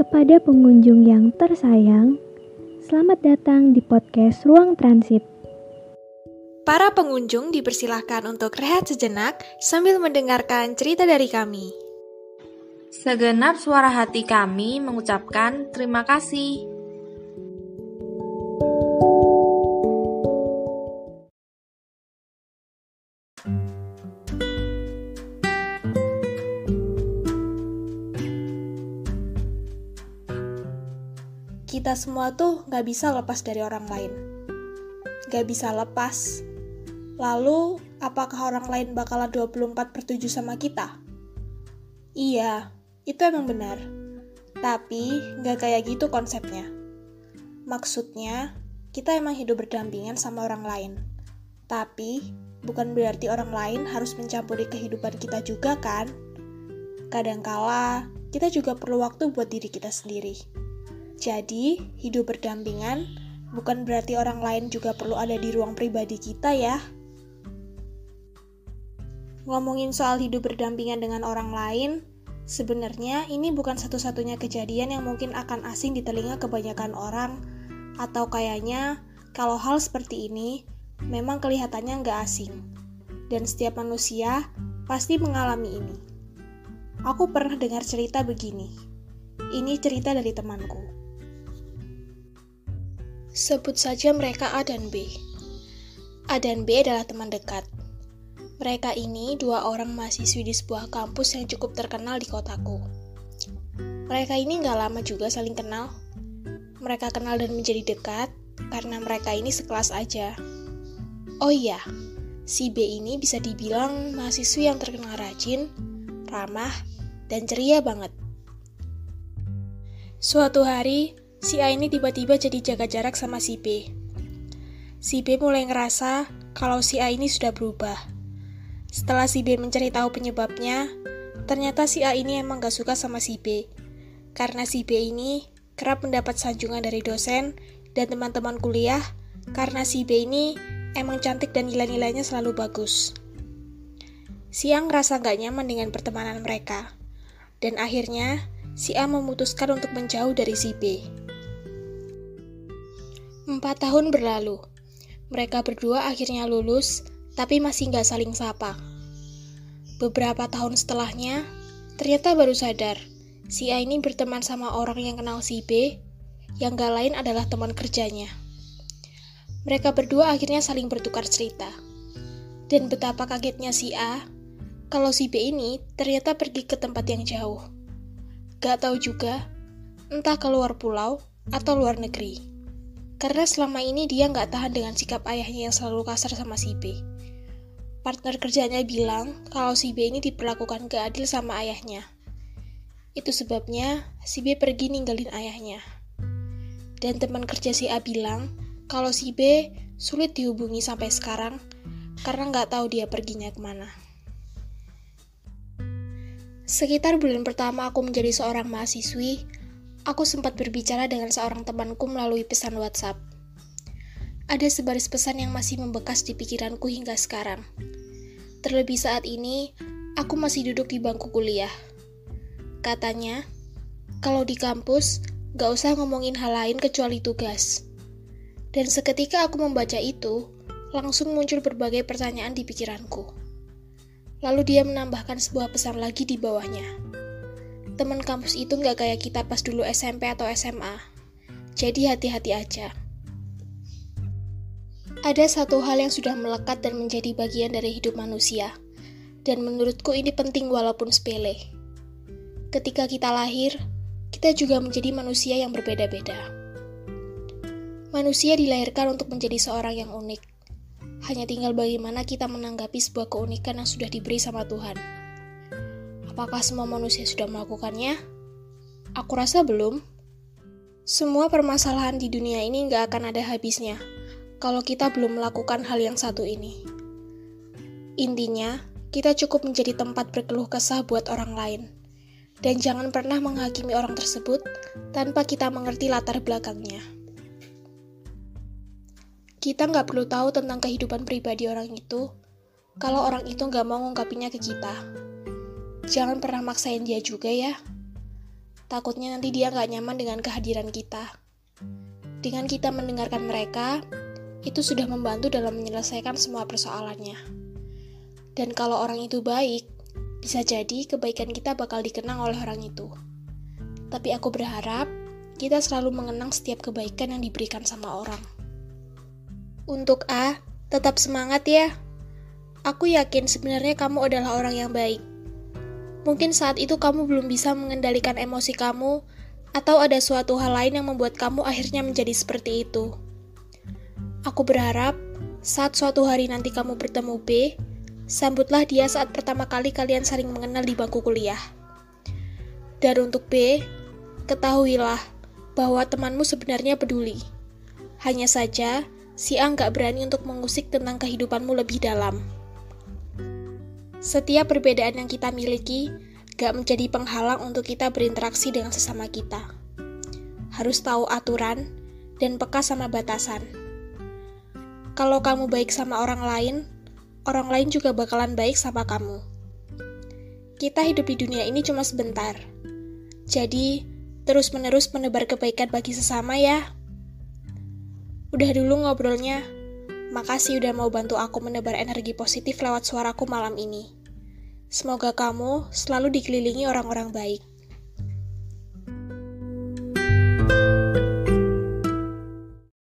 Kepada pengunjung yang tersayang, selamat datang di podcast Ruang Transit. Para pengunjung dipersilahkan untuk rehat sejenak sambil mendengarkan cerita dari kami. Segenap suara hati kami mengucapkan terima kasih. Kita semua tuh gak bisa lepas dari orang lain. Gak bisa lepas. Lalu, apakah orang lain bakalan 24 per 7 sama kita? Iya, itu emang benar. Tapi, gak kayak gitu konsepnya. Maksudnya, kita emang hidup berdampingan sama orang lain. Tapi, bukan berarti orang lain harus mencampuri kehidupan kita juga kan? Kadangkala, kita juga perlu waktu buat diri kita sendiri. Jadi, hidup berdampingan bukan berarti orang lain juga perlu ada di ruang pribadi kita ya. Ngomongin soal hidup berdampingan dengan orang lain, sebenarnya ini bukan satu-satunya kejadian yang mungkin akan asing di telinga kebanyakan orang, atau kayaknya kalau hal seperti ini memang kelihatannya nggak asing. Dan setiap manusia pasti mengalami ini. Aku pernah dengar cerita begini. Ini cerita dari temanku. Sebut saja mereka A dan B. A dan B adalah teman dekat. Mereka ini dua orang mahasiswi di sebuah kampus yang cukup terkenal di kotaku. Mereka ini nggak lama juga saling kenal. Mereka kenal dan menjadi dekat karena mereka ini sekelas aja. Oh iya, si B ini bisa dibilang mahasiswi yang terkenal rajin, ramah, dan ceria banget. Suatu hari, si A ini tiba-tiba jadi jaga jarak sama si B. Si B mulai ngerasa kalau si A ini sudah berubah. Setelah si B mencari tahu penyebabnya, ternyata si A ini emang gak suka sama si B. Karena si B ini kerap mendapat sanjungan dari dosen dan teman-teman kuliah karena si B ini emang cantik dan nilai-nilainya selalu bagus. Si A ngerasa gak nyaman dengan pertemanan mereka. Dan akhirnya, si A memutuskan untuk menjauh dari si B. Empat tahun berlalu. Mereka berdua akhirnya lulus, tapi masih nggak saling sapa. Beberapa tahun setelahnya, ternyata baru sadar, si A ini berteman sama orang yang kenal si B, yang gak lain adalah teman kerjanya. Mereka berdua akhirnya saling bertukar cerita. Dan betapa kagetnya si A, kalau si B ini ternyata pergi ke tempat yang jauh. Gak tahu juga, entah keluar pulau atau luar negeri. Karena selama ini dia nggak tahan dengan sikap ayahnya yang selalu kasar sama si B. Partner kerjanya bilang kalau si B ini diperlakukan gak adil sama ayahnya. Itu sebabnya si B pergi ninggalin ayahnya. Dan teman kerja si A bilang kalau si B sulit dihubungi sampai sekarang karena nggak tahu dia perginya ke mana. Sekitar bulan pertama aku menjadi seorang mahasiswi, aku sempat berbicara dengan seorang temanku melalui pesan WhatsApp. Ada sebaris pesan yang masih membekas di pikiranku hingga sekarang. Terlebih saat ini, aku masih duduk di bangku kuliah. Katanya, kalau di kampus, gak usah ngomongin hal lain kecuali tugas. Dan seketika aku membaca itu, langsung muncul berbagai pertanyaan di pikiranku. Lalu dia menambahkan sebuah pesan lagi di bawahnya teman kampus itu nggak kayak kita pas dulu SMP atau SMA. Jadi hati-hati aja. Ada satu hal yang sudah melekat dan menjadi bagian dari hidup manusia. Dan menurutku ini penting walaupun sepele. Ketika kita lahir, kita juga menjadi manusia yang berbeda-beda. Manusia dilahirkan untuk menjadi seorang yang unik. Hanya tinggal bagaimana kita menanggapi sebuah keunikan yang sudah diberi sama Tuhan. Apakah semua manusia sudah melakukannya? Aku rasa belum. Semua permasalahan di dunia ini nggak akan ada habisnya kalau kita belum melakukan hal yang satu ini. Intinya, kita cukup menjadi tempat berkeluh kesah buat orang lain. Dan jangan pernah menghakimi orang tersebut tanpa kita mengerti latar belakangnya. Kita nggak perlu tahu tentang kehidupan pribadi orang itu, kalau orang itu nggak mau ngungkapinya ke kita. Jangan pernah maksain dia juga ya. Takutnya nanti dia nggak nyaman dengan kehadiran kita. Dengan kita mendengarkan mereka, itu sudah membantu dalam menyelesaikan semua persoalannya. Dan kalau orang itu baik, bisa jadi kebaikan kita bakal dikenang oleh orang itu. Tapi aku berharap kita selalu mengenang setiap kebaikan yang diberikan sama orang. Untuk A, tetap semangat ya. Aku yakin sebenarnya kamu adalah orang yang baik. Mungkin saat itu kamu belum bisa mengendalikan emosi kamu, atau ada suatu hal lain yang membuat kamu akhirnya menjadi seperti itu. Aku berharap saat suatu hari nanti kamu bertemu B, sambutlah dia saat pertama kali kalian saling mengenal di bangku kuliah. Dan untuk B, ketahuilah bahwa temanmu sebenarnya peduli. Hanya saja, si A nggak berani untuk mengusik tentang kehidupanmu lebih dalam. Setiap perbedaan yang kita miliki gak menjadi penghalang untuk kita berinteraksi dengan sesama kita. Harus tahu aturan dan peka sama batasan. Kalau kamu baik sama orang lain, orang lain juga bakalan baik sama kamu. Kita hidup di dunia ini cuma sebentar. Jadi, terus-menerus menebar kebaikan bagi sesama ya. Udah dulu ngobrolnya. Makasih udah mau bantu aku menebar energi positif lewat suaraku malam ini. Semoga kamu selalu dikelilingi orang-orang baik.